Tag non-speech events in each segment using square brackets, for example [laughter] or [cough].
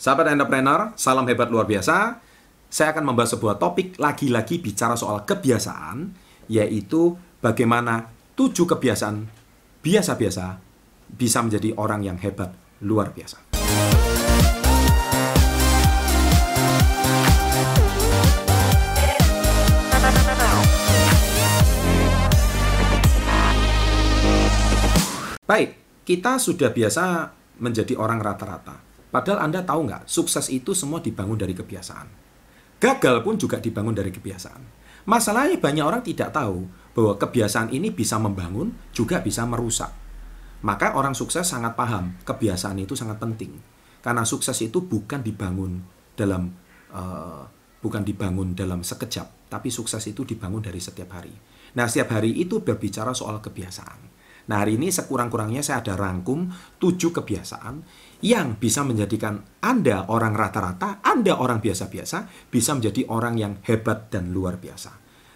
Sahabat entrepreneur, salam hebat luar biasa. Saya akan membahas sebuah topik lagi-lagi bicara soal kebiasaan, yaitu bagaimana tujuh kebiasaan biasa-biasa bisa menjadi orang yang hebat luar biasa. Baik, kita sudah biasa menjadi orang rata-rata. Padahal Anda tahu nggak, sukses itu semua dibangun dari kebiasaan. Gagal pun juga dibangun dari kebiasaan. Masalahnya banyak orang tidak tahu bahwa kebiasaan ini bisa membangun, juga bisa merusak. Maka orang sukses sangat paham, kebiasaan itu sangat penting. Karena sukses itu bukan dibangun dalam uh, bukan dibangun dalam sekejap, tapi sukses itu dibangun dari setiap hari. Nah, setiap hari itu berbicara soal kebiasaan. Nah hari ini sekurang-kurangnya saya ada rangkum tujuh kebiasaan yang bisa menjadikan Anda orang rata-rata, Anda orang biasa-biasa, bisa menjadi orang yang hebat dan luar biasa.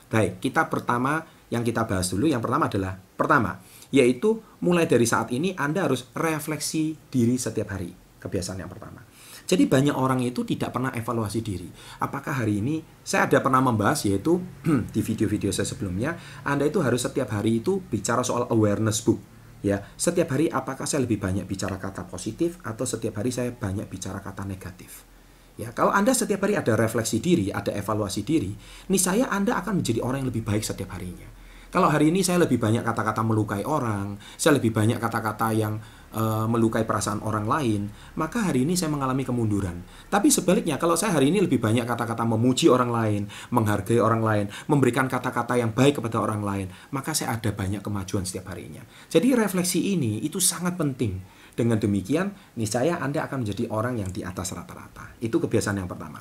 Baik, kita pertama yang kita bahas dulu, yang pertama adalah pertama, yaitu mulai dari saat ini Anda harus refleksi diri setiap hari. Kebiasaan yang pertama. Jadi banyak orang itu tidak pernah evaluasi diri. Apakah hari ini saya ada pernah membahas yaitu [clears throat] di video-video saya sebelumnya, Anda itu harus setiap hari itu bicara soal awareness book. Ya, setiap hari apakah saya lebih banyak bicara kata positif atau setiap hari saya banyak bicara kata negatif? Ya, kalau Anda setiap hari ada refleksi diri, ada evaluasi diri, nih saya Anda akan menjadi orang yang lebih baik setiap harinya. Kalau hari ini saya lebih banyak kata-kata melukai orang, saya lebih banyak kata-kata yang uh, melukai perasaan orang lain, maka hari ini saya mengalami kemunduran. Tapi sebaliknya, kalau saya hari ini lebih banyak kata-kata memuji orang lain, menghargai orang lain, memberikan kata-kata yang baik kepada orang lain, maka saya ada banyak kemajuan setiap harinya. Jadi refleksi ini itu sangat penting. Dengan demikian, niscaya Anda akan menjadi orang yang di atas rata-rata. Itu kebiasaan yang pertama.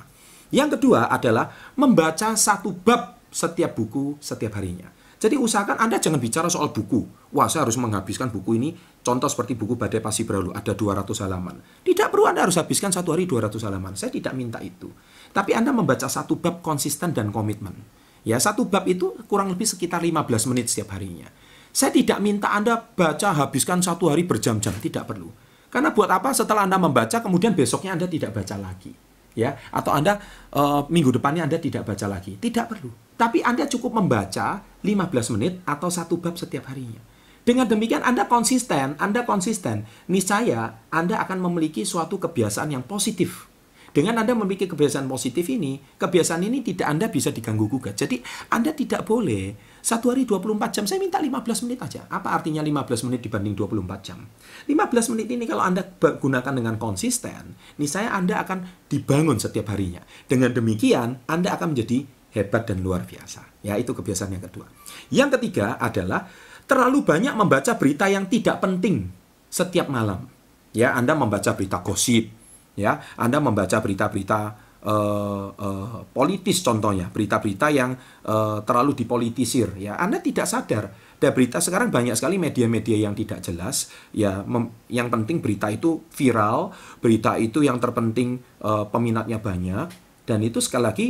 Yang kedua adalah membaca satu bab setiap buku setiap harinya. Jadi usahakan Anda jangan bicara soal buku. Wah, saya harus menghabiskan buku ini. Contoh seperti buku Badai Pasti Berlalu, ada 200 halaman. Tidak perlu Anda harus habiskan satu hari 200 halaman. Saya tidak minta itu. Tapi Anda membaca satu bab konsisten dan komitmen. Ya, satu bab itu kurang lebih sekitar 15 menit setiap harinya. Saya tidak minta Anda baca habiskan satu hari berjam-jam, tidak perlu. Karena buat apa setelah Anda membaca kemudian besoknya Anda tidak baca lagi ya atau Anda uh, minggu depannya Anda tidak baca lagi. Tidak perlu. Tapi Anda cukup membaca 15 menit atau satu bab setiap harinya. Dengan demikian Anda konsisten, Anda konsisten, niscaya Anda akan memiliki suatu kebiasaan yang positif dengan Anda memiliki kebiasaan positif ini, kebiasaan ini tidak Anda bisa diganggu gugat. Jadi Anda tidak boleh satu hari 24 jam, saya minta 15 menit aja. Apa artinya 15 menit dibanding 24 jam? 15 menit ini kalau Anda gunakan dengan konsisten, nih saya Anda akan dibangun setiap harinya. Dengan demikian, Anda akan menjadi hebat dan luar biasa. Ya, itu kebiasaan yang kedua. Yang ketiga adalah terlalu banyak membaca berita yang tidak penting setiap malam. Ya, Anda membaca berita gosip, ya Anda membaca berita-berita uh, uh, politis contohnya berita-berita yang uh, terlalu dipolitisir. Ya Anda tidak sadar. Ada berita sekarang banyak sekali media-media yang tidak jelas. Ya yang penting berita itu viral berita itu yang terpenting uh, peminatnya banyak. Dan itu sekali lagi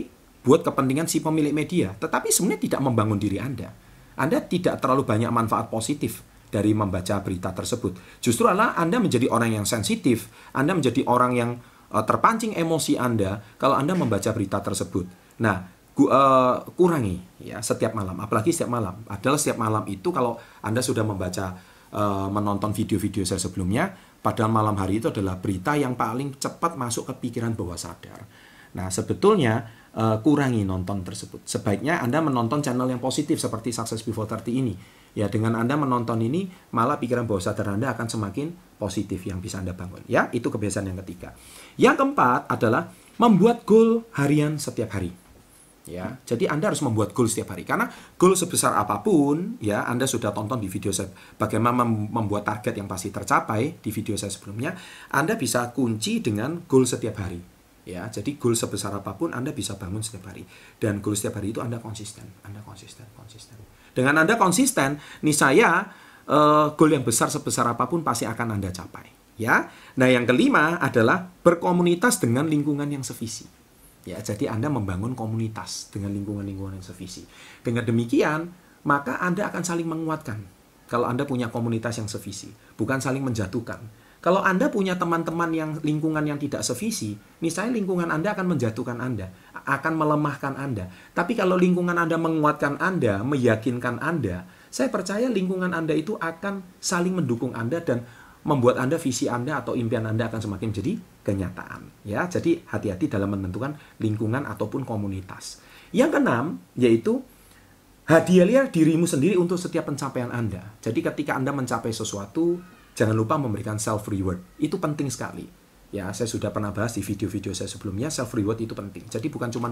buat kepentingan si pemilik media. Tetapi sebenarnya tidak membangun diri Anda. Anda tidak terlalu banyak manfaat positif dari membaca berita tersebut. Justru adalah Anda menjadi orang yang sensitif, Anda menjadi orang yang uh, terpancing emosi Anda kalau Anda membaca berita tersebut. Nah, gu, uh, kurangi ya setiap malam, apalagi setiap malam. Adalah setiap malam itu kalau Anda sudah membaca uh, menonton video-video saya sebelumnya, pada malam hari itu adalah berita yang paling cepat masuk ke pikiran bawah sadar. Nah, sebetulnya uh, kurangi nonton tersebut. Sebaiknya Anda menonton channel yang positif seperti Success Before 30 ini Ya, dengan Anda menonton ini, malah pikiran bawah sadar Anda akan semakin positif yang bisa Anda bangun. Ya, itu kebiasaan yang ketiga. Yang keempat adalah membuat goal harian setiap hari. Ya, jadi Anda harus membuat goal setiap hari karena goal sebesar apa pun ya Anda sudah tonton di video saya bagaimana membuat target yang pasti tercapai di video saya sebelumnya, Anda bisa kunci dengan goal setiap hari. Ya, jadi goal sebesar apa pun Anda bisa bangun setiap hari dan goal setiap hari itu Anda konsisten, Anda konsisten, konsisten. Dengan Anda konsisten, nih saya uh, goal yang besar sebesar apa pun pasti akan Anda capai. Ya, nah yang kelima adalah berkomunitas dengan lingkungan yang sevisi. Ya, jadi Anda membangun komunitas dengan lingkungan-lingkungan yang sevisi. Dengan demikian, maka Anda akan saling menguatkan. Kalau Anda punya komunitas yang sevisi, bukan saling menjatuhkan. Kalau Anda punya teman-teman yang lingkungan yang tidak sevisi, misalnya lingkungan Anda akan menjatuhkan Anda, akan melemahkan Anda. Tapi kalau lingkungan Anda menguatkan Anda, meyakinkan Anda, saya percaya lingkungan Anda itu akan saling mendukung Anda dan membuat Anda visi Anda atau impian Anda akan semakin jadi kenyataan. Ya, jadi hati-hati dalam menentukan lingkungan ataupun komunitas. Yang keenam yaitu hadiahnya dirimu sendiri untuk setiap pencapaian Anda. Jadi ketika Anda mencapai sesuatu, Jangan lupa memberikan self reward. Itu penting sekali. Ya, saya sudah pernah bahas di video-video saya sebelumnya, self reward itu penting. Jadi bukan cuma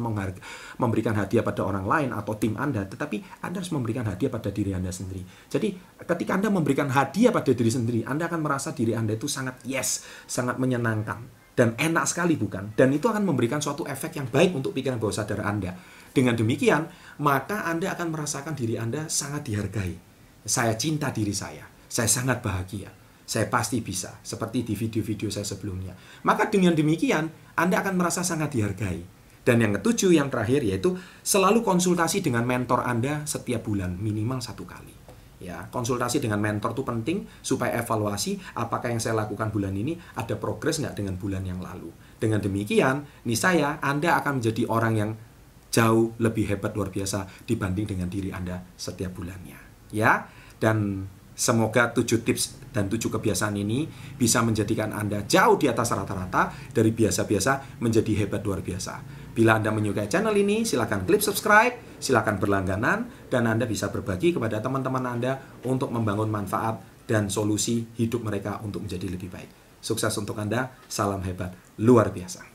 memberikan hadiah pada orang lain atau tim Anda, tetapi Anda harus memberikan hadiah pada diri Anda sendiri. Jadi ketika Anda memberikan hadiah pada diri sendiri, Anda akan merasa diri Anda itu sangat yes, sangat menyenangkan dan enak sekali bukan? Dan itu akan memberikan suatu efek yang baik untuk pikiran bawah sadar Anda. Dengan demikian, maka Anda akan merasakan diri Anda sangat dihargai. Saya cinta diri saya. Saya sangat bahagia saya pasti bisa, seperti di video-video saya sebelumnya. Maka dengan demikian, Anda akan merasa sangat dihargai. Dan yang ketujuh, yang terakhir, yaitu selalu konsultasi dengan mentor Anda setiap bulan, minimal satu kali. Ya, konsultasi dengan mentor itu penting supaya evaluasi apakah yang saya lakukan bulan ini ada progres nggak dengan bulan yang lalu. Dengan demikian, nih saya Anda akan menjadi orang yang jauh lebih hebat luar biasa dibanding dengan diri Anda setiap bulannya. Ya, dan Semoga tujuh tips dan tujuh kebiasaan ini bisa menjadikan Anda jauh di atas rata-rata dari biasa-biasa menjadi hebat luar biasa. Bila Anda menyukai channel ini, silakan klik subscribe, silakan berlangganan, dan Anda bisa berbagi kepada teman-teman Anda untuk membangun manfaat dan solusi hidup mereka untuk menjadi lebih baik. Sukses untuk Anda, salam hebat luar biasa.